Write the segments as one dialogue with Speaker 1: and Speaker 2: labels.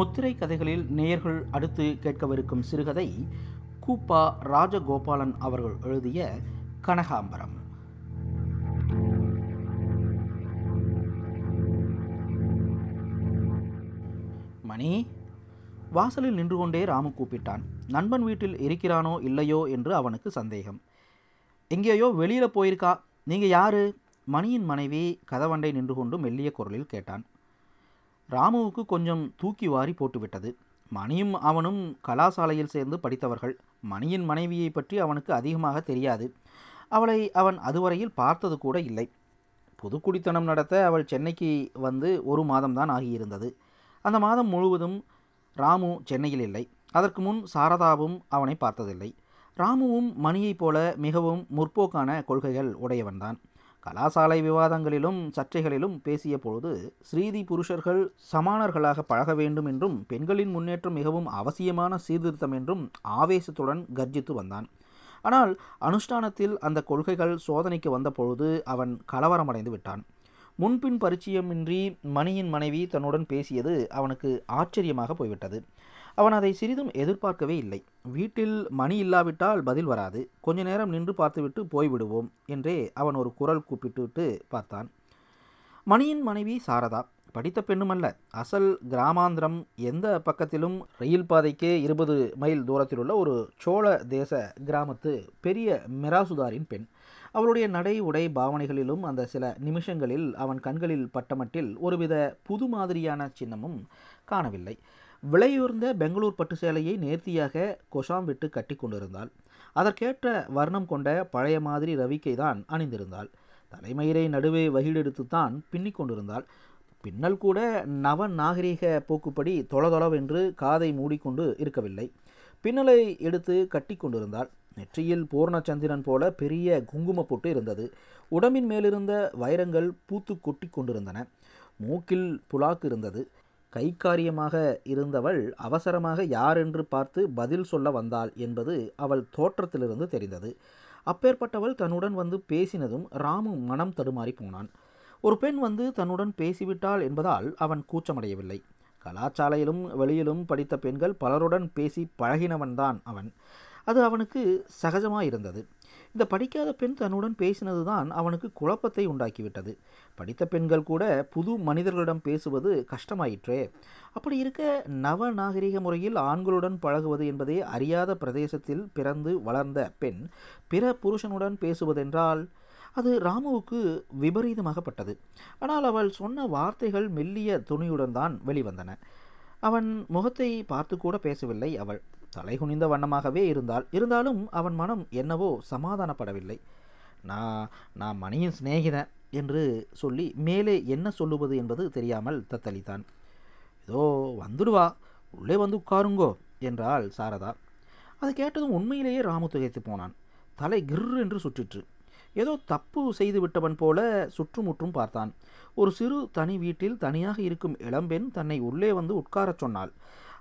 Speaker 1: முத்திரை கதைகளில் நேயர்கள் அடுத்து கேட்கவிருக்கும் சிறுகதை கூப்பா ராஜகோபாலன் அவர்கள் எழுதிய கனகாம்பரம். மணி வாசலில் நின்று கொண்டே ராமு கூப்பிட்டான். நண்பன் வீட்டில் இருக்கிறானோ இல்லையோ என்று அவனுக்கு சந்தேகம். எங்கேயோ வெளியில் போயிருக்கா. நீங்கள் யாரு? மணியின் மனைவி கதவண்டை நின்று கொண்டு மெல்லிய குரலில் கேட்டான். ராமுவுக்கு கொஞ்சம் தூக்கி வாரி போட்டுவிட்டது. மணியும் அவனும் கலாசாலையில் சேர்ந்து படித்தவர்கள். மணியின் மனைவியை பற்றி அவனுக்கு அதிகமாக தெரியாது. அவளை அவன் அதுவரையில் பார்த்தது கூட இல்லை. புதுக்குடித்தனம் நடத்த அவள் சென்னைக்கு வந்து ஒரு மாதம்தான் ஆகியிருந்தது. அந்த மாதம் முழுவதும் ராமு சென்னையில் இல்லை. அதற்கு முன் சாரதாவும் அவனை பார்த்ததில்லை. ராமுவும் மணியைப் போல மிகவும் முற்போக்கான கொள்கைகள் உடையவன்தான். கலாசாலை விவாதங்களிலும் சர்ச்சைகளிலும் பேசிய பொழுது ஸ்ரீதி புருஷர்கள் சமானர்களாக பழக வேண்டும் என்றும் பெண்களின் முன்னேற்றம் மிகவும் அவசியமான சீர்திருத்தம் என்றும் ஆவேசத்துடன் கர்ஜித்து வந்தான். ஆனால் அனுஷ்டானத்தில் அந்த கொள்கைகள் சோதனைக்கு வந்த பொழுது அவன் கலவரமடைந்து விட்டான். முன்பின் பரிச்சயமின்றி மணியின் மனைவி தன்னுடன் பேசியது அவனுக்கு ஆச்சரியமாக போய்விட்டது. அவன் அதை சிறிதும் எதிர்பார்க்கவே இல்லை. வீட்டில் மணி இல்லாவிட்டால் பதில் வராது. கொஞ்ச நேரம் நின்று பார்த்துவிட்டு போய்விடுவோம் என்றே அவன் ஒரு குரல் கூப்பிட்டுவிட்டு பார்த்தான். மணியின் மனைவி சாரதா. படித்த பெண்ணுமல்ல. அசல் கிராமாந்திரம் எந்த பக்கத்திலும் ரயில் பாதைக்கே இருபது மைல் தூரத்தில் உள்ள ஒரு சோழ தேச கிராமத்து பெரிய மிராசுதாரின் பெண். அவளுடைய நடை உடை பாவனைகளிலும் அந்த சில நிமிஷங்களில் அவன் கண்களில் பட்டமட்டில் ஒருவித புது மாதிரியான சின்னமும் காணவில்லை. விலையுயர்ந்த பெங்களூர் பட்டு சேலையை நேர்த்தியாக கொஷாம் விட்டு கட்டி கொண்டிருந்தாள். அதற்கேற்ற வர்ணம் கொண்ட பழைய மாதிரி ரவிக்கை தான் அணிந்திருந்தாள். தலைமயிரை நடுவே வகிடெடுத்துத்தான் பின்னிக் கொண்டிருந்தாள். பின்னல் கூட நவ நாகரீக போக்குப்படி தொளதொளவென்று காதை மூடிக்கொண்டு இருக்கவில்லை. பின்னலை எடுத்து கட்டி கொண்டிருந்தாள். நெற்றியில் பூர்ணச்சந்திரன் போல பெரிய குங்கும பொட்டு இருந்தது. உடம்பின் மேலிருந்த வைரங்கள் பூத்து கொட்டி கொண்டிருந்தன. மூக்கில் புலாக்கு இருந்தது. கைக்காரியமாக இருந்தவள் அவசரமாக யாரென்று பார்த்து பதில் சொல்ல வந்தாள் என்பது அவள் தோற்றத்திலிருந்து தெரிந்தது. அப்பேற்பட்டவள் தன்னுடன் வந்து பேசினதும் ராமு மனம் தடுமாறி போனான். ஒரு பெண் வந்து தன்னுடன் பேசிவிட்டாள் என்பதால் அவன் கூச்சமடையவில்லை. கலாச்சாலையிலும் வெளியிலும் படித்த பெண்கள் பலருடன் பேசி பழகினவன்தான் அவன். அது அவனுக்கு சகஜமாக இருந்தது இந்த படிக்காத பெண் தன்னுடன் பேசினது தான் அவனுக்கு குழப்பத்தை உண்டாக்கிவிட்டது. படித்த பெண்கள் கூட புது மனிதர்களிடம் பேசுவது கஷ்டமாயிற்றே. அப்படி இருக்க நவ நாகரிக முறையில் ஆண்களுடன் பழகுவது என்பதே அறியாத பிரதேசத்தில் பிறந்து வளர்ந்த பெண் பிற புருஷனுடன் பேசுவதென்றால் அது ராமுவுக்கு விபரீதமாகப்பட்டது. ஆனால் அவள் சொன்ன வார்த்தைகள் மெல்லிய துணியுடன் தான் வெளிவந்தன. அவன் முகத்தை பார்த்து கூட பேசவில்லை அவள். தலைகுனிந்த வண்ணமாகவே இருந்தால் இருந்தாலும் அவன் மனம் என்னவோ சமாதானப்படவில்லை. நான் நான் மணியின் சிநேகிதன் என்று சொல்லி மேலே என்ன சொல்லுவது என்பது தெரியாமல் தத்தளித்தான். ஏதோ வந்துடுவா. உள்ளே வந்து உட்காருங்கோ என்றாள் சாரதா. அதை கேட்டதும் உண்மையிலேயே ராமு திகைத்து போனான். தலை கிர் என்று சுற்றிற்று. ஏதோ தப்பு செய்து விட்டவன் போல சுற்றுமுற்றும் பார்த்தான். ஒரு சிறு தனி வீட்டில் தனியாக இருக்கும் இளம்பெண் தன்னை உள்ளே வந்து உட்காரச் சொன்னாள்.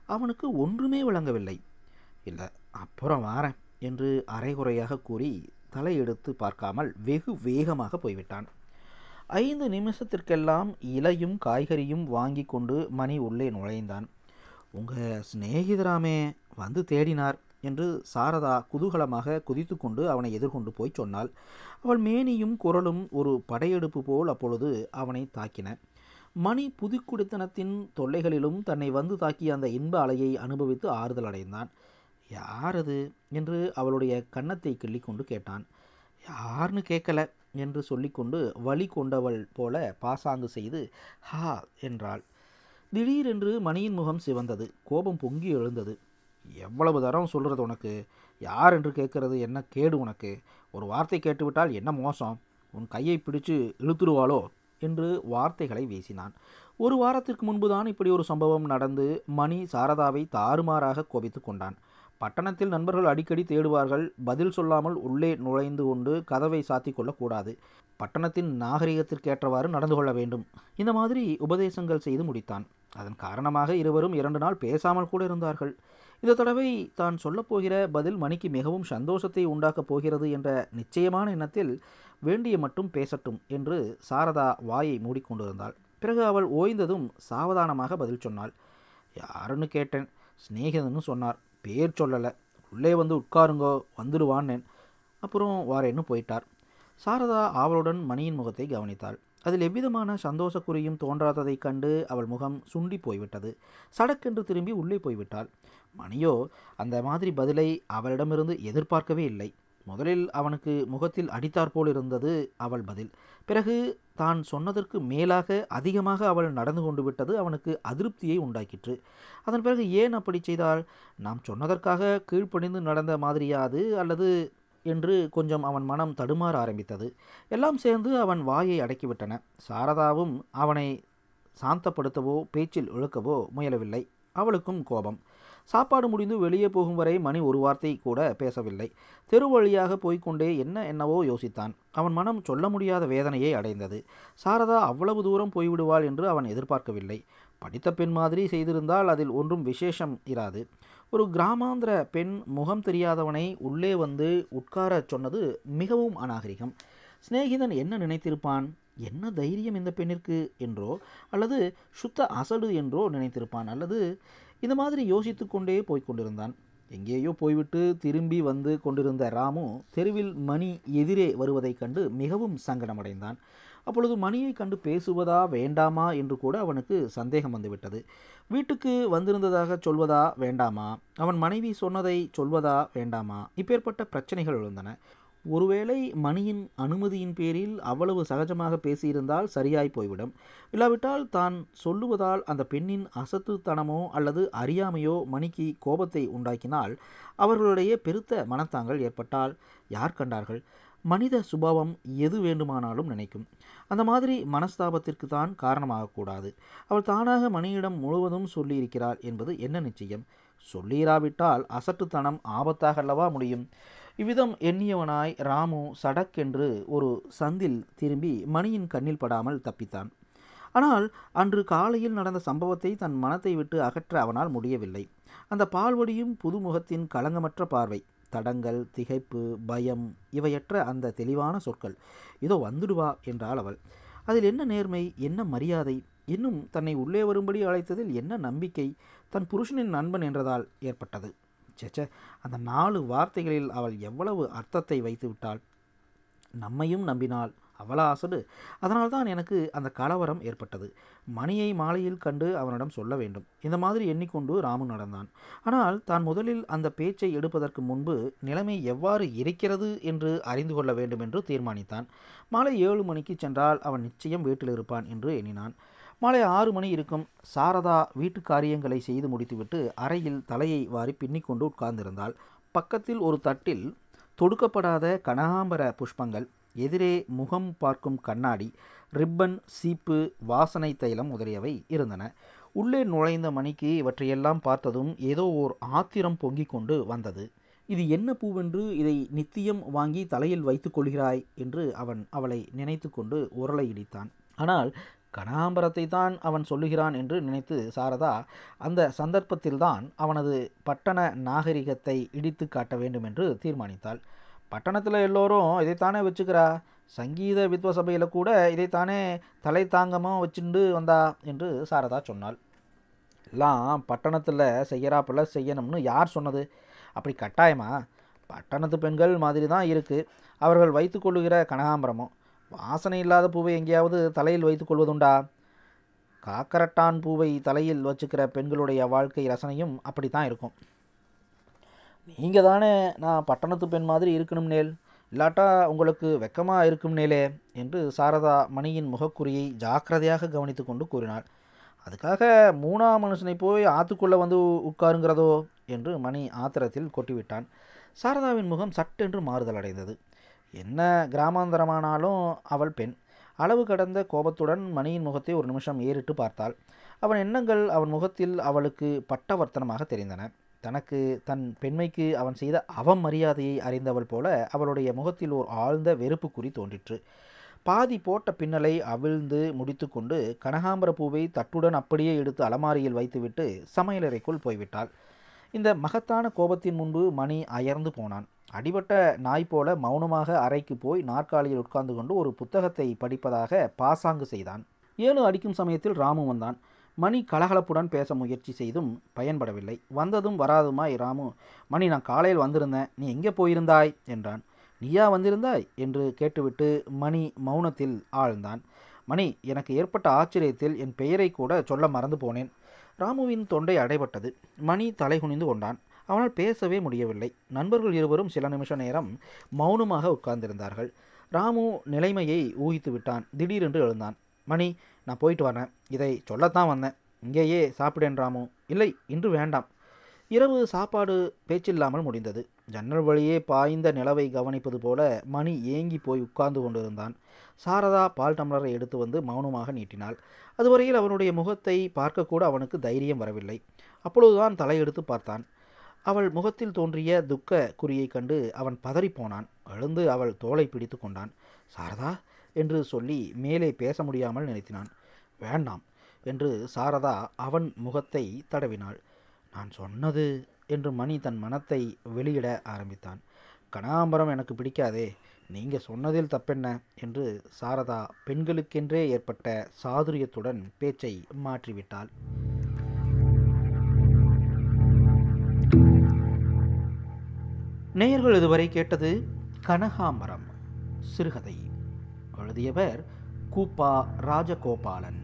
Speaker 1: அவனுக்கு ஒன்றுமே விளங்கவில்லை. இல்லை அப்புறம் வாரேன் என்று அரைகுறையாக கூறி தலையெடுத்து பார்க்காமல் வெகு வேகமாக போய்விட்டான். ஐந்து நிமிஷத்திற்கெல்லாம் இலையும் காய்கறியும் வாங்கி கொண்டு மணி உள்ளே நுழைந்தான். உங்கள் சிநேகிதராமே வந்து தேடினார் என்று சாரதா குதூகலமாக குதித்து கொண்டு அவனை எதிர்கொண்டு போய் சொன்னாள். அவள் மேனியும் குரலும் ஒரு படையெடுப்பு போல் அப்பொழுது அவனை தாக்கின. மணி புதுக்குடித்தனத்தின் தொல்லைகளிலும் தன்னை வந்து தாக்கிய அந்த இன்ப அலையை அனுபவித்து ஆறுதல் அடைந்தான். யார் அது? என்று அவளுடைய கன்னத்தை கிள்ளிக்கொண்டு கேட்டான். யார்னு கேட்கல என்று சொல்லிக்கொண்டு வழி கொண்டவள் போல பாசாங்கு செய்து ஹா என்றாள். திடீரென்று மணியின் முகம் சிவந்தது. கோபம் பொங்கி எழுந்தது. எவ்வளவு தரம் சொல்கிறது உனக்கு? யார் என்று கேட்கறது என்ன கேடு உனக்கு? ஒரு வார்த்தை கேட்டுவிட்டால் என்ன மோசம்? உன் கையை பிடிச்சு இழுத்துருவாளோ? என்று வார்த்தைகளை வீசினான். ஒரு வாரத்திற்கு முன்புதான் இப்படி ஒரு சம்பவம் நடந்து மணி சாரதாவை தாறுமாறாக கோபித்து கொண்டான். பட்டணத்தில் நண்பர்கள் அடிக்கடி தேடுவார்கள் பதில் சொல்லாமல் உள்ளே நுழைந்து கொண்டு கதவை சாத்தி கொள்ளக்கூடாது. பட்டணத்தின் நாகரிகத்திற்கேற்றவாறு நடந்து கொள்ள வேண்டும். இந்த மாதிரி உபதேசங்கள் செய்து முடித்தான். அதன் காரணமாக இருவரும் இரண்டு நாள் பேசாமல் கூட இருந்தார்கள். இந்த தடவை தான் சொல்லப்போகிற பதில் மணிக்கு மிகவும் சந்தோஷத்தை உண்டாக்கப் போகிறது என்ற நிச்சயமான எண்ணத்தில் வேண்டிய மட்டும் பேசட்டும் என்று சாரதா வாயை மூடிக்கொண்டிருந்தாள் பிறகு அவள் ஓய்ந்ததும் சாவதானமாக பதில் சொன்னாள். யாருன்னு கேட்டேன் சிநேகிதன்னு சொன்னார். பேர் சொல்லலை. உள்ளே வந்து உட்காருங்கோ வந்துடுவான்னேன் அப்புறம் வாரேன்னு போயிட்டார். சாரதா ஆவலுடன் மணியின் முகத்தை கவனித்தாள். அதில் எவ்விதமான சந்தோஷக்குறியும் தோன்றாததைக் கண்டு அவள் முகம் சுண்டி போய்விட்டது. சடக்கென்று திரும்பி உள்ளே போய்விட்டாள். மணியோ அந்த மாதிரி பதிலை அவளிடமிருந்து எதிர்பார்க்கவே இல்லை. முதலில் அவனுக்கு முகத்தில் அடித்தாற்போல் இருந்தது அவள் பதில். பிறகு தான் சொன்னதற்கு மேலாக அதிகமாக அவள் நடந்து கொண்டு விட்டது அவனுக்கு அதிருப்தியை உண்டாக்கிற்று. அதன் பிறகு ஏன் அப்படி செய்தால் நாம் சொன்னதற்காக கீழ்ப்பணிந்து நடந்த மாதிரியாது அல்லது என்று கொஞ்சம் அவன் மனம் தடுமாற ஆரம்பித்தது. எல்லாம் சேர்ந்து அவன் வாயை அடக்கிவிட்டன. சாரதாவும் அவனை சாந்தப்படுத்தவோ பேச்சில் இழுக்கவோ முயலவில்லை. அவளுக்கும் கோபம். சாப்பாடு முடிந்து வெளியே போகும் வரை மணி ஒரு வார்த்தை கூட பேசவில்லை. தெரு வழியாக போய்க்கொண்டே என்ன என்னவோ யோசித்தான். அவன் மனம் சொல்ல முடியாத வேதனையை அடைந்தது. சாரதா அவ்வளவு தூரம் போய்விடுவாள் என்று அவன் எதிர்பார்க்கவில்லை. படித்த பெண் மாதிரி செய்திருந்தால் அதில் ஒன்றும் விசேஷம் இராது. ஒரு கிராமாந்திர பெண் முகம் தெரியாதவனை உள்ளே வந்து உட்காரச் சொன்னது மிகவும் அநாகரிகம். சிநேகிதன் என்ன நினைத்திருப்பான்? என்ன தைரியம் இந்த பெண்ணிற்கு? என்றோ அல்லது சுத்த அசடு என்றோ நினைத்திருப்பான் அல்லது இந்த மாதிரி யோசித்து கொண்டே போய்க் கொண்டிருந்தான். எங்கேயோ போய்விட்டு திரும்பி வந்து கொண்டிருந்த ராமு தெருவில் மணி எதிரே வருவதைக் கண்டு மிகவும் சங்கடமடைந்தான். அப்பொழுது மணியை கண்டு பேசுவதா வேண்டாமா என்று கூட அவனுக்கு சந்தேகம் வந்துவிட்டது. வீட்டுக்கு வந்திருந்ததாக சொல்வதா வேண்டாமா? அவன் மனைவி சொன்னதை சொல்வதா வேண்டாமா? இப்பேற்பட்ட பிரச்சனைகள் எழுந்தன. ஒருவேளை மணியின் அனுமதியின் பேரில் அவ்வளவு சகஜமாக பேசியிருந்தால் சரியாய் போய்விடும். இல்லாவிட்டால் தான் சொல்லுவதால் அந்த பெண்ணின் அசத்துத்தனமோ அல்லது அறியாமையோ மணிக்கு கோபத்தை உண்டாக்கினால் அவர்களுடைய பெருத்த மனத்தாங்கள் ஏற்பட்டால் யார் கண்டார்கள்? மனித சுபாவம் எது வேண்டுமானாலும் நினைக்கும். அந்த மாதிரி மனஸ்தாபத்திற்கு தான் காரணமாகக்கூடாது அவள் தானாக மணியிடம் முழுவதும் சொல்லியிருக்கிறாள் என்பது என்ன நிச்சயம்? சொல்லிராவிட்டால் அசட்டுத்தனம் ஆபத்தாக அல்லவா முடியும்? இவ்விதம் எண்ணியவனாய் ராமு சடக்கென்று ஒரு சந்தில் திரும்பி மணியின் கண்ணில் படாமல் தப்பித்தான். ஆனால் அன்று காலையில் நடந்த சம்பவத்தை தன் மனத்தை விட்டு அகற்ற அவனால் முடியவில்லை. அந்த பால்வடியும் புதுமுகத்தின் களங்கமற்ற பார்வை தடங்கள் திகைப்பு பயம் இவையற்ற அந்த தெளிவான சொற்கள். இதோ வந்துடுவா என்றாள் அவள். அதில் என்ன நேர்மை என்ன மரியாதை? இன்னும் தன்னை உள்ளே வரும்படி அழைத்ததில் என்ன நம்பிக்கை? தன் புருஷனின் நண்பன் என்றதால் ஏற்பட்டது. சேச்ச அந்த நாலு வார்த்தைகளில் அவள் எவ்வளவு அர்த்தத்தை வைத்து விட்டாள் நம்மையும் நம்பினாள் அவளா அசடு. அதனால்தான் எனக்கு அந்த கலவரம் ஏற்பட்டது. மணியை மாலையில் கண்டு அவனிடம் சொல்ல வேண்டும். இந்த மாதிரி எண்ணிக்கொண்டு ராமு நடந்தான். ஆனால் தான் முதலில் அந்த பேச்சை எடுப்பதற்கு முன்பு நிலைமை எவ்வாறு இருக்கிறது என்று அறிந்து கொள்ள வேண்டும் என்று தீர்மானித்தான். மாலை ஏழு மணிக்கு சென்றால் அவன் நிச்சயம் வீட்டில் இருப்பான் என்று எண்ணினான். மாலை ஆறு மணி இருக்கும். சாரதா வீட்டு காரியங்களை செய்து முடித்துவிட்டு அறையில் தலையை வாரி பின்னிக்கொண்டு உட்கார்ந்திருந்தாள். பக்கத்தில் ஒரு தட்டில் தொடுக்கப்படாத கனகாம்பர புஷ்பங்கள் எதிரே முகம் பார்க்கும் கண்ணாடி ரிப்பன் சீப்பு வாசனை தைலம் முதலியவை இருந்தன. உள்ளே நுழைந்த மணிக்கு இவற்றையெல்லாம் பார்த்ததும் ஏதோ ஓர் ஆத்திரம் பொங்கிக் கொண்டு வந்தது. இது என்ன பூவென்று இதை நித்தியம் வாங்கி தலையில் வைத்துக் கொள்கிறாய்? என்று அவன் அவளை நினைத்து கொண்டு உரலை இடித்தான். ஆனால் கனகாம்பரத்தை தான் அவன் சொல்லுகிறான் என்று நினைத்து சாரதா அந்த சந்தர்ப்பத்தில்தான் அவனது பட்டண நாகரிகத்தை இடித்து காட்ட வேண்டும் என்று தீர்மானித்தாள். பட்டணத்தில் எல்லோரும் இதைத்தானே வச்சுக்கிறா? சங்கீத வித்வ சபையில் கூட இதைத்தானே தலை தாங்கமாக வச்சுண்டு வந்தா என்று சாரதா சொன்னாள். எல்லாம் பட்டணத்தில் செய்யறாப்புல செய்யணும்னு யார் சொன்னது? அப்படி கட்டாயமா? பட்டணத்து பெண்கள் மாதிரி தான் இருக்குது அவர்கள் வைத்துக்கொள்ளுகிற கனகாம்பரமும். வாசனை இல்லாத பூவை எங்கேயாவது தலையில் வைத்துக்கொள்வதுண்டா காக்கரட்டான் பூவை தலையில் வச்சுக்கிற பெண்களுடைய வாழ்க்கை ரசனையும் அப்படித்தான் இருக்கும். நீங்கள் தானே நான் பட்டணத்து பெண் மாதிரி இருக்கணும் நேல். இல்லாட்டா உங்களுக்கு வெக்கமாக இருக்கும் நேலே என்று சாரதா மணியின் முகக்குறியை ஜாக்கிரதையாக கவனித்து கொண்டு கூறினாள். அதுக்காக மூணாம் மனுஷனை போய் ஆற்றுக்குள்ளே வந்து உட்காருங்கிறதோ? என்று மணி ஆத்திரத்தில் கொட்டிவிட்டான். சாரதாவின் முகம் சட்டென்று மாறுதல் அடைந்தது என்ன கிராமாந்தரமானாலும் அவள் பெண். அளவு கடந்த கோபத்துடன் மணியின் முகத்தை ஒரு நிமிஷம் ஏறிட்டு பார்த்தாள். அவன் எண்ணங்கள் அவன் முகத்தில் அவளுக்கு பட்டவர்த்தனமாக தெரிந்தன. தனக்கு தன் பெண்மைக்கு அவன் செய்த அவமரியாதையை அறிந்தவள் போல அவளுடைய முகத்தில் ஓர் ஆழ்ந்த வெறுப்புக்குறி தோன்றிற்று. பாதி போட்ட பின்னலை அவிழ்ந்து முடித்துக்கொண்டு கனகாம்பர பூவை தட்டுடன் அப்படியே எடுத்து அலமாரியில் வைத்துவிட்டு சமையலறைக்குள் போய்விட்டாள். இந்த மகத்தான கோபத்தின் முன்பு மணி அயர்ந்து போனான். அடிபட்ட நாய் போல மௌனமாக அறைக்கு போய் நாற்காலியில் உட்கார்ந்து கொண்டு ஒரு புத்தகத்தை படிப்பதாக பாசாங்கு செய்தான். ஏழு அடிக்கும் சமயத்தில் ராமு வந்தான். மணி கலகலப்புடன் பேச முயற்சி செய்தும் பயன்படவில்லை. வந்ததும் வராதுமாய் ராமு மணி நான் காலையில் வந்திருந்தேன். நீ எங்கே போயிருந்தாய்? என்றான். நீயா வந்திருந்தாய்? என்று கேட்டுவிட்டு மணி மௌனத்தில் ஆழ்ந்தான். மணி எனக்கு ஏற்பட்ட ஆச்சரியத்தில் என் பெயரை கூட சொல்ல மறந்து போனேன். ராமுவின் தொண்டை அடைபட்டது. மணி தலை குனிந்து கொண்டான். அவனால் பேசவே முடியவில்லை. நண்பர்கள் இருவரும் சில நிமிஷ நேரம் மௌனமாக உட்கார்ந்திருந்தார்கள். ராமு நிலைமையை ஊகித்து விட்டான். திடீரென்று எழுந்தான். மணி நான் போயிட்டு வரேன் இதை சொல்லத்தான் வந்தேன். இங்கேயே சாப்பிடேன் ராமு. இல்லை இன்று வேண்டாம். இரவு சாப்பாடு பேச்சில்லாமல் முடிந்தது. ஜன்னல் வழியே பாய்ந்த நிலவை கவனிப்பது போல மணி ஏங்கி போய் உட்கார்ந்து கொண்டிருந்தான். சாரதா பால் டம்ளரை எடுத்து வந்து மௌனமாக நீட்டினாள். அதுவரையில் அவனுடைய முகத்தை பார்க்கக்கூட அவனுக்கு தைரியம் வரவில்லை. அப்பொழுதுதான் தலையெடுத்து பார்த்தான். அவள் முகத்தில் தோன்றிய துக்க குறியைக் கண்டு அவன் பதறிப்போனான். எழுந்து அவள் தோலை பிடித்து கொண்டான். சாரதா என்று சொல்லி மேலே பேச முடியாமல் நினைத்தினான். வேண்டாம் என்று சாரதா அவன் முகத்தை தடவினாள். நான் சொன்னது என்று மணி தன் மனத்தை வெளியிட ஆரம்பித்தான். கனாம்பரம் எனக்கு பிடிக்காதே நீங்கள் சொன்னதில் தப்பென்ன? என்று சாரதா பெண்களுக்கென்றே ஏற்பட்ட சாதுரியத்துடன் பேச்சை மாற்றிவிட்டாள். நேயர்கள் இதுவரை கேட்டது கனகாம்பரம் சிறுகதை. எழுதியவர் கூப்பா ராஜகோபாலன்.